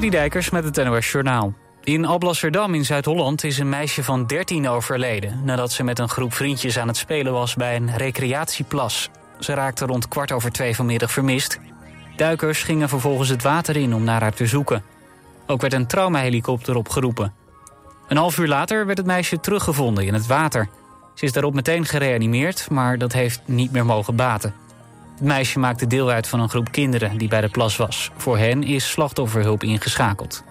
Dijkers met het NOS Journaal. In Alblasserdam in Zuid-Holland is een meisje van 13 overleden... nadat ze met een groep vriendjes aan het spelen was bij een recreatieplas. Ze raakte rond kwart over twee vanmiddag vermist. Duikers gingen vervolgens het water in om naar haar te zoeken. Ook werd een traumahelikopter opgeroepen. Een half uur later werd het meisje teruggevonden in het water. Ze is daarop meteen gereanimeerd, maar dat heeft niet meer mogen baten. Het meisje maakte deel uit van een groep kinderen die bij de plas was. Voor hen is slachtofferhulp ingeschakeld.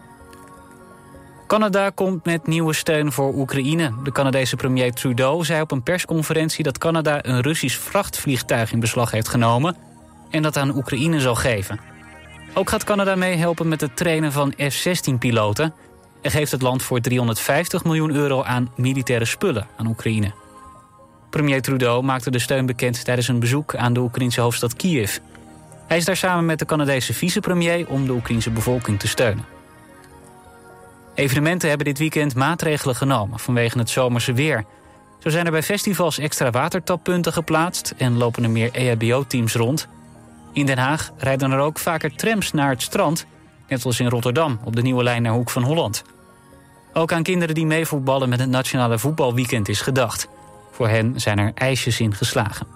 Canada komt met nieuwe steun voor Oekraïne. De Canadese premier Trudeau zei op een persconferentie dat Canada een Russisch vrachtvliegtuig in beslag heeft genomen en dat aan Oekraïne zal geven. Ook gaat Canada meehelpen met het trainen van F-16-piloten en geeft het land voor 350 miljoen euro aan militaire spullen aan Oekraïne. Premier Trudeau maakte de steun bekend tijdens een bezoek aan de Oekraïnse hoofdstad Kiev. Hij is daar samen met de Canadese vicepremier om de Oekraïnse bevolking te steunen. Evenementen hebben dit weekend maatregelen genomen vanwege het zomerse weer. Zo zijn er bij festivals extra watertappunten geplaatst en lopen er meer EHBO-teams rond. In Den Haag rijden er ook vaker trams naar het strand, net als in Rotterdam op de nieuwe lijn naar Hoek van Holland. Ook aan kinderen die meevoetballen met het Nationale Voetbalweekend is gedacht. Voor hen zijn er ijsjes in geslagen.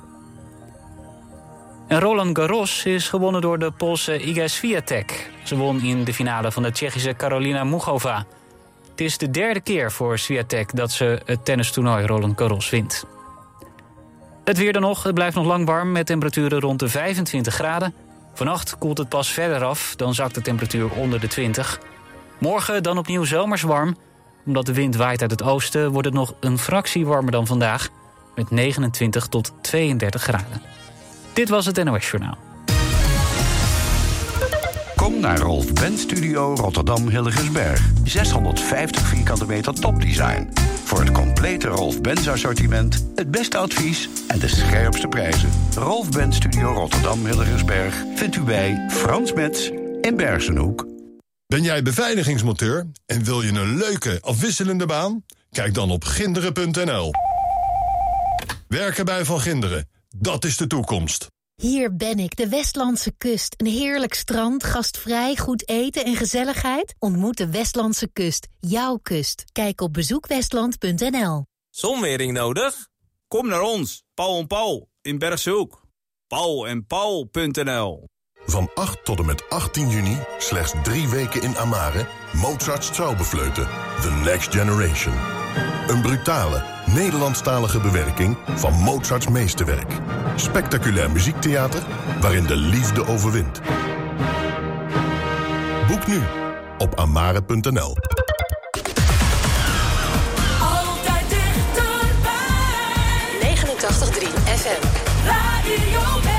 En Roland Garros is gewonnen door de Poolse Iga Swiatek. Ze won in de finale van de Tsjechische Karolina Muchova. Het is de derde keer voor Swiatek dat ze het tennistoernooi Roland Garros wint. Het weer dan nog. Het blijft nog lang warm met temperaturen rond de 25 graden. Vannacht koelt het pas verder af, dan zakt de temperatuur onder de 20. Morgen dan opnieuw zomers warm. Omdat de wind waait uit het oosten wordt het nog een fractie warmer dan vandaag. Met 29 tot 32 graden. Dit was het NOS Journaal. Kom naar Rolf Benz Studio Rotterdam Hilligensberg. 650 vierkante meter topdesign. Voor het complete Rolf Benz assortiment, het beste advies en de scherpste prijzen. Rolf Benz Studio Rotterdam Hilligensberg vindt u bij Frans Metz in Bergenhoek. Ben jij beveiligingsmonteur en wil je een leuke, afwisselende baan? Kijk dan op ginderen.nl. Werken bij Van Ginderen, dat is de toekomst. Hier ben ik, de Westlandse kust. Een heerlijk strand, gastvrij, goed eten en gezelligheid. Ontmoet de Westlandse kust, jouw kust. Kijk op bezoekwestland.nl. Zonwering nodig? Kom naar ons, Paul en Paul, in Bergshoek. Paul en Paul.nl Van 8 tot en met 18 juni, slechts drie weken in Amare... Mozart's Traubefleuten, The Next Generation. Een brutale, Nederlandstalige bewerking van Mozarts meesterwerk. Spectaculair muziektheater waarin de liefde overwint. Boek nu op amare.nl. Altijd dichterbij. 89.3 FM. Radio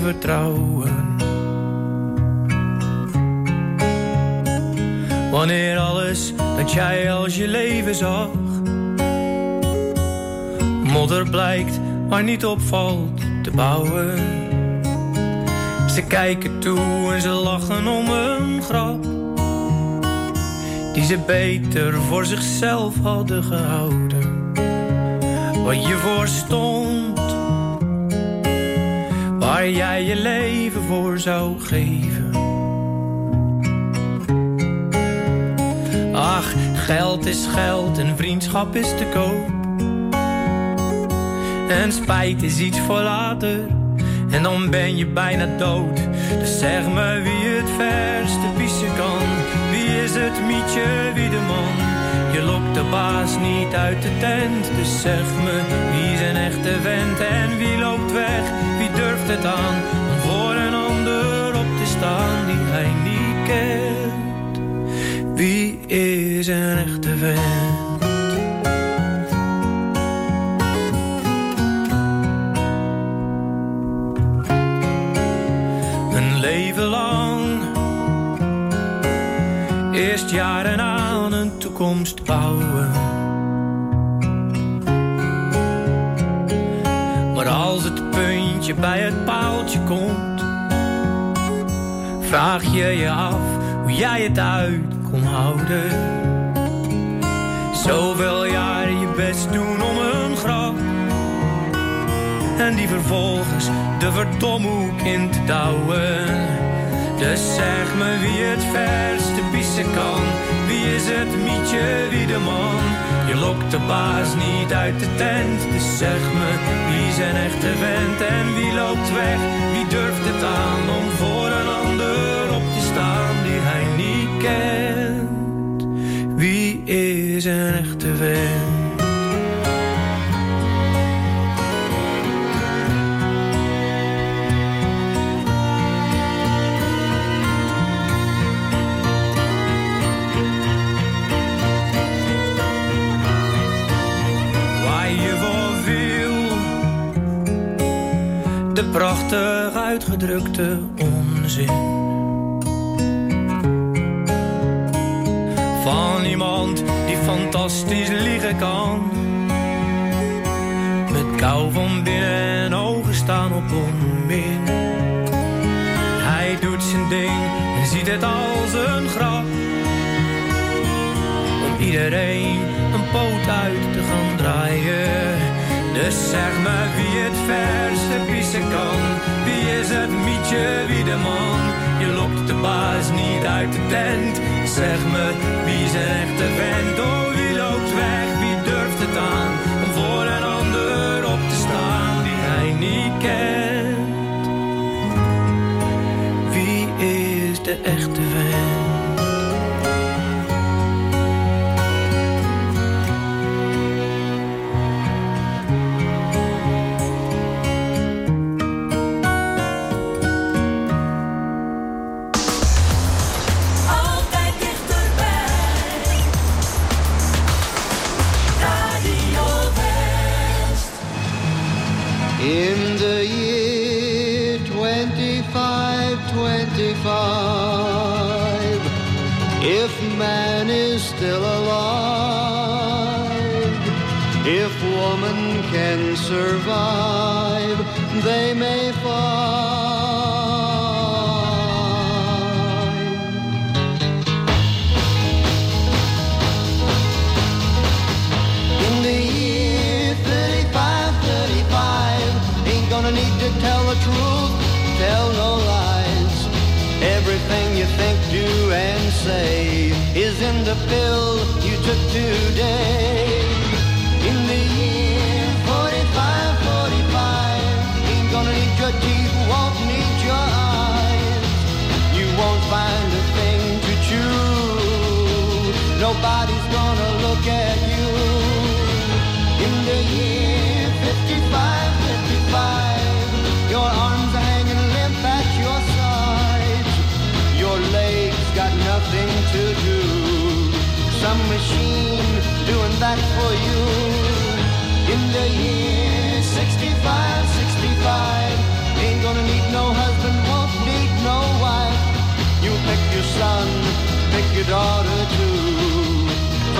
vertrouwen. Wanneer alles dat jij als je leven zag, modder blijkt maar niet opvalt te bouwen. Ze kijken toe en ze lachen om een grap die ze beter voor zichzelf hadden gehouden. Wat je voor stond, waar jij je leven voor zou geven. Ach, geld is geld en vriendschap is te koop. En spijt is iets voor later, en dan ben je bijna dood. Dus zeg me wie het verste pissen kan is het mietje wie de man? Je lokt de baas niet uit de tent. Dus zeg me, wie een echte vent en wie loopt weg? Durft het aan om voor een ander op te staan die hij niet kent? Wie is een echte vent? Leven lang Eerst jaren aan een toekomst bouwen. Puntje bij het paaltje komt, vraag je je af hoe jij het uit kon houden. Zoveel jaren je best doen om een grap. En die vervolgens de verdomhoek in te douwen. Dus zeg me wie het verste pissen kan. Wie is het mietje, wie de man? Je lokt de baas niet uit de tent. Dus zeg me wie zijn echte vent en wie loopt weg? Wie durft het aan om voor een ander op te staan die hij niet kent? Wie is een echte vent? Prachtig uitgedrukte onzin. Van iemand die fantastisch liegen kan. Met kou van binnen en ogen staan op onmin. Hij doet zijn ding en ziet het als een grap. Om iedereen een poot uit te gaan draaien dus zeg me wie het verste pissen kan. Wie is het mietje, wie de man? Je lokt de baas niet uit de tent. Zeg me wie is een echte vent? Oh, wie loopt weg, wie durft het aan? Om voor een ander op te staan die hij niet kent. Wie is de echte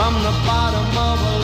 from the bottom of a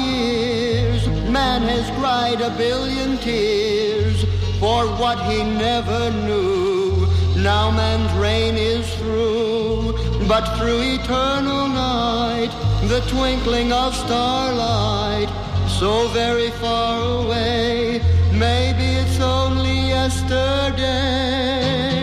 has cried a billion tears for what he never knew. Now man's reign is through, but through eternal night, the twinkling of starlight, so very far away, maybe it's only yesterday.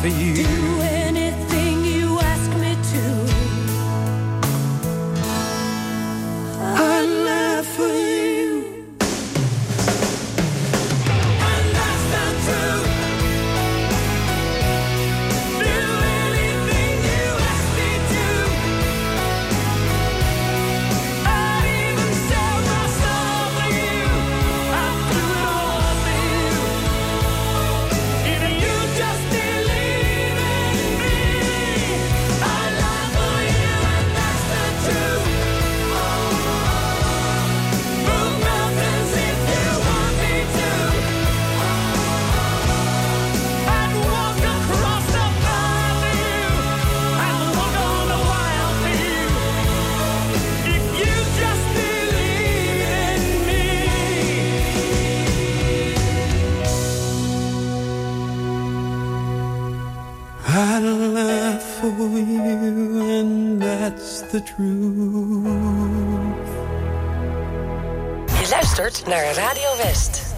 For you. Naar Radio West.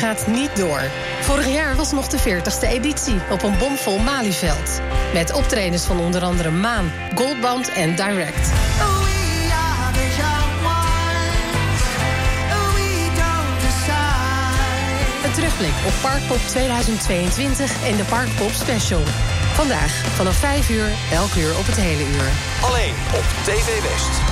Gaat niet door. Vorig jaar was nog de 40ste editie op een bomvol Malieveld. Met optredens van onder andere Maan, Goldband en Direct. Een terugblik op Parkpop 2022 en de Parkpop Special. Vandaag vanaf 5 uur, elk uur op het hele uur. Alleen op TV West.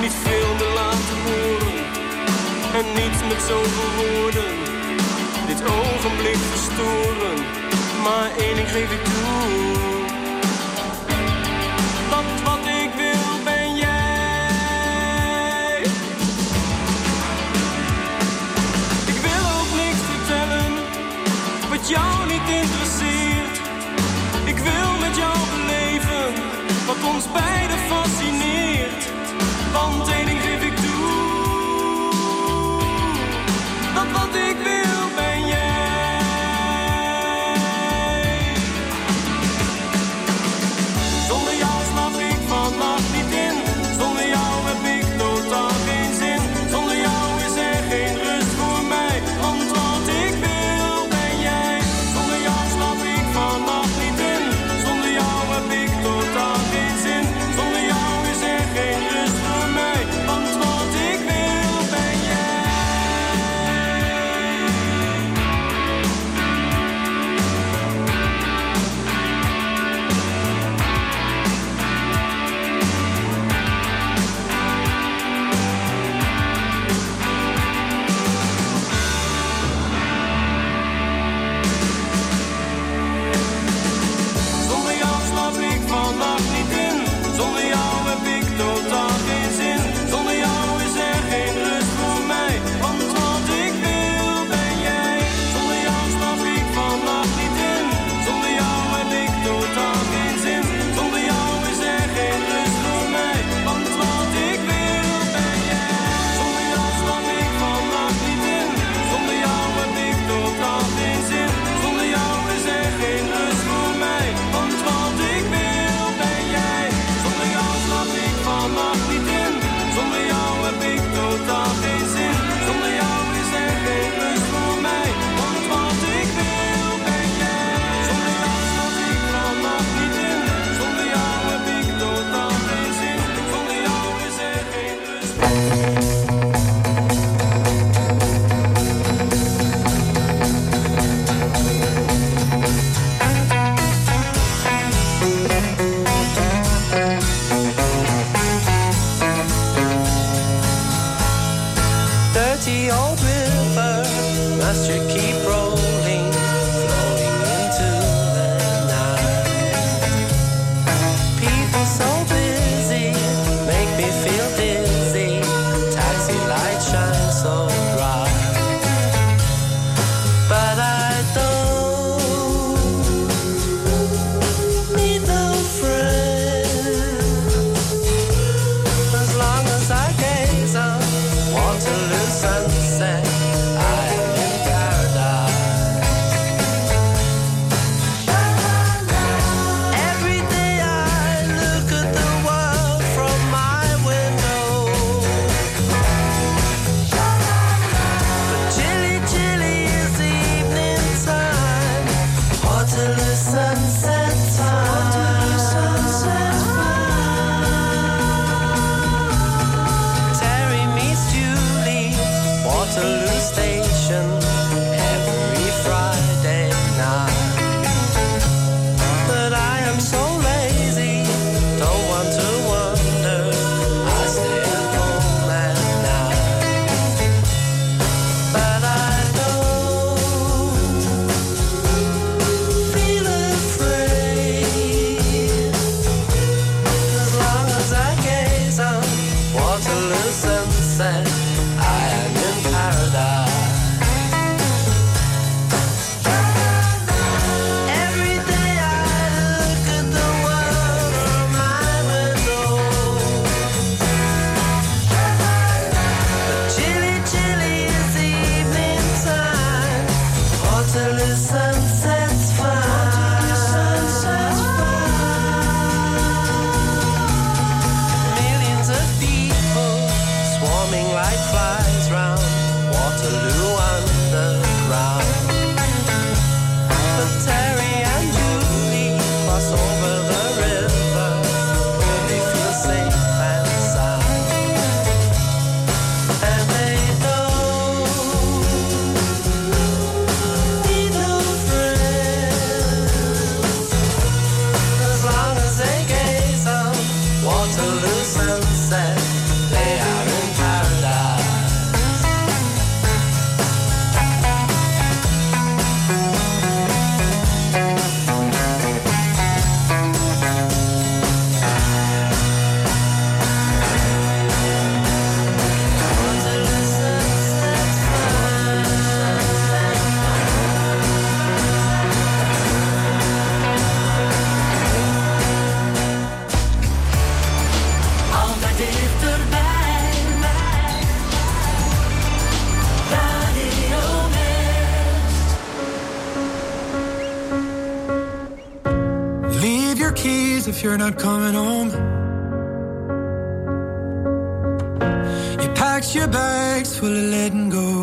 niet veel meer laten horen. En niet met zoveel woorden, dit ogenblik verstoren. Maar één ding geef ik toe. Dat wat ik wil ben jij. Ik wil ook niks vertellen wat jou niet interesseert. Ik wil met jou beleven wat ons bij if you're not coming home. You packed your bags full of letting go.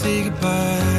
say goodbye.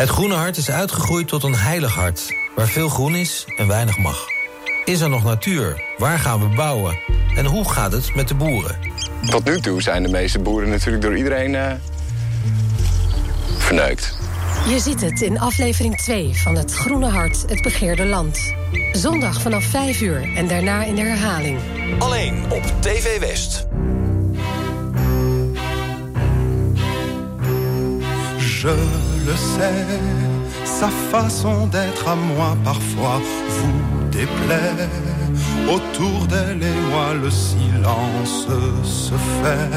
Het groene hart is uitgegroeid tot een heilig hart, waar veel groen is en weinig mag. Is er nog natuur? Waar gaan we bouwen? En hoe gaat het met de boeren? Tot nu toe zijn de meeste boeren natuurlijk door iedereen uh, verneukt. Je ziet het in aflevering 2 van Het Groene Hart, het begeerde land. Zondag vanaf 5 uur en daarna in de herhaling. Alleen op TV West. Je le sais, sa façon d'être à moi parfois vous déplaît. Autour d'elle et moi le silence se fait,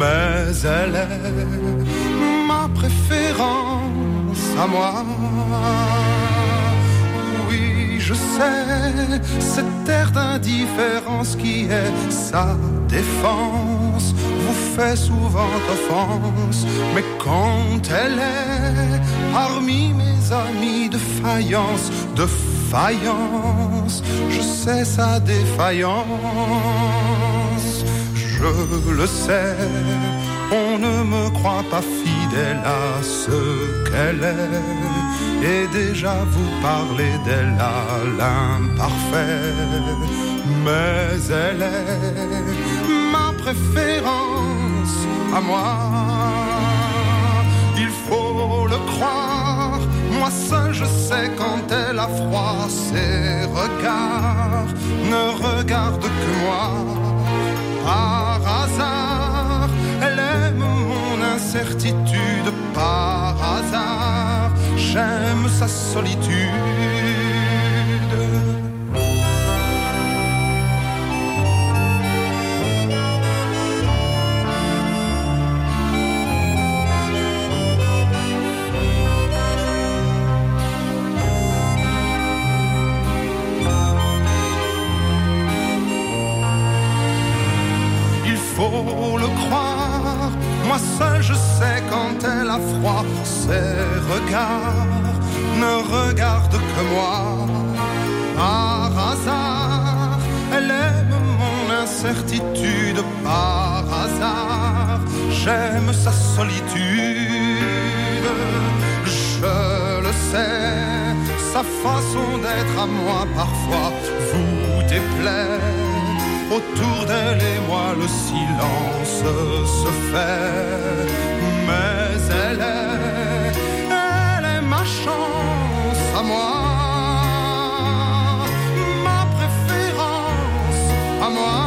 mais elle est ma préférence à moi. Oui, je sais, cette terre d'indifférence qui est sa défense vous fait souvent offense, mais quand elle est parmi mes amis de faïence, de faïence, je sais sa défaillance, je le sais. On ne me croit pas fidèle à ce qu'elle est, et déjà vous parlez d'elle à l'imparfait, mais elle est ma préférence à moi. Il faut le croire, moi seul je sais quand elle a froid, ses regards ne regardent que moi. Par hasard, elle aime mon incertitude, par hasard, j'aime sa solitude. Faut le croire, moi seul je sais quand elle a froid, ses regards ne regardent que moi. Par hasard, elle aime mon incertitude, par hasard, j'aime sa solitude. Je le sais, sa façon d'être à moi parfois vous déplaît. Autour d'elle et moi le silence se fait, mais elle est, elle est ma chance à moi, ma préférence à moi,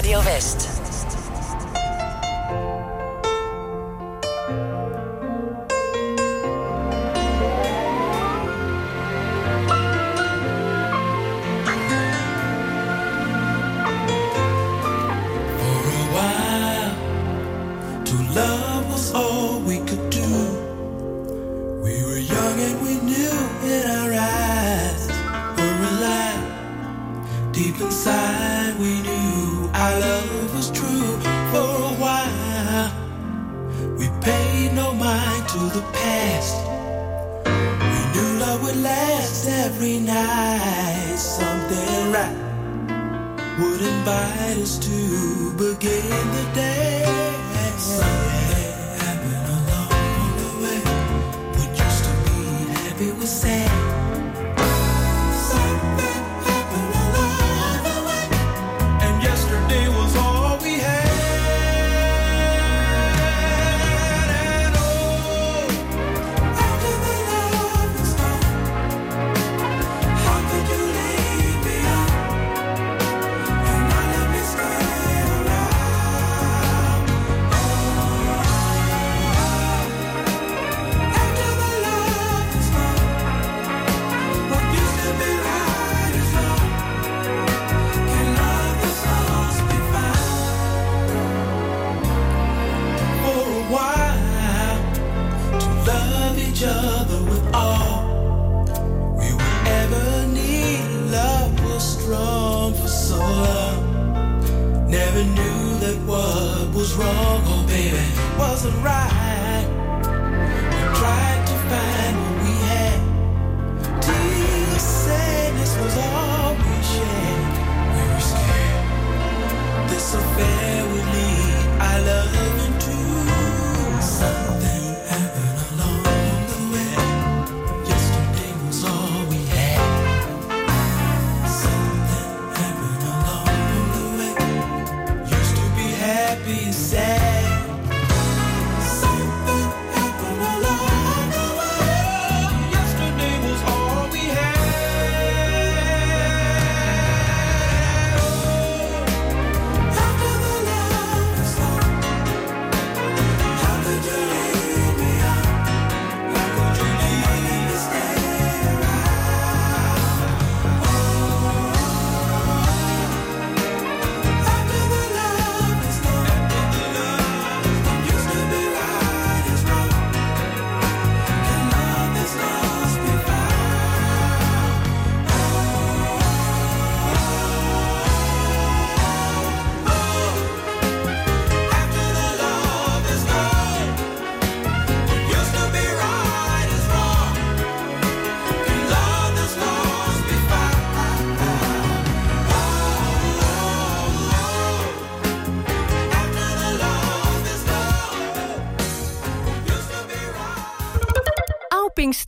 Radio West.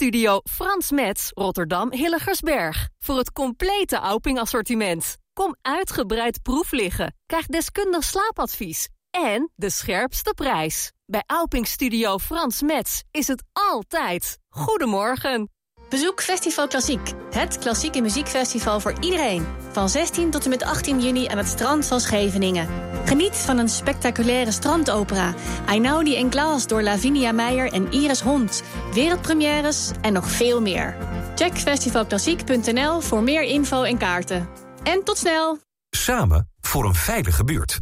Studio Frans Metz, Rotterdam Hilligersberg. Voor het complete Auping assortiment. Kom uitgebreid proef liggen. Krijg deskundig slaapadvies. En de scherpste prijs. Bij Auping Studio Frans Metz is het altijd. Goedemorgen. Bezoek Festival Klassiek, het klassieke muziekfestival voor iedereen. Van 16 tot en met 18 juni aan het strand van Scheveningen. Geniet van een spectaculaire strandopera. Einaudi en Klaas door Lavinia Meijer en Iris Hond. Wereldpremières en nog veel meer. Check festivalklassiek.nl voor meer info en kaarten. En tot snel! Samen voor een veilige buurt.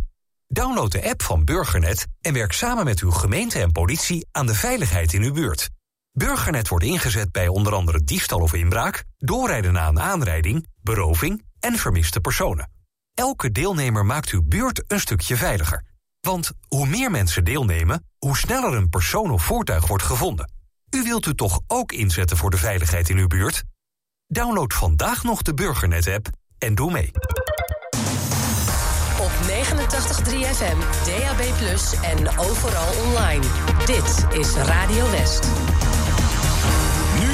Download de app van Burgernet en werk samen met uw gemeente en politie aan de veiligheid in uw buurt. Burgernet wordt ingezet bij onder andere diefstal of inbraak, doorrijden na een aanrijding, beroving en vermiste personen. Elke deelnemer maakt uw buurt een stukje veiliger. Want hoe meer mensen deelnemen, hoe sneller een persoon of voertuig wordt gevonden. U wilt u toch ook inzetten voor de veiligheid in uw buurt? Download vandaag nog de Burgernet-app en doe mee. Op 89.3 FM, DAB+, en overal online. Dit is Radio West.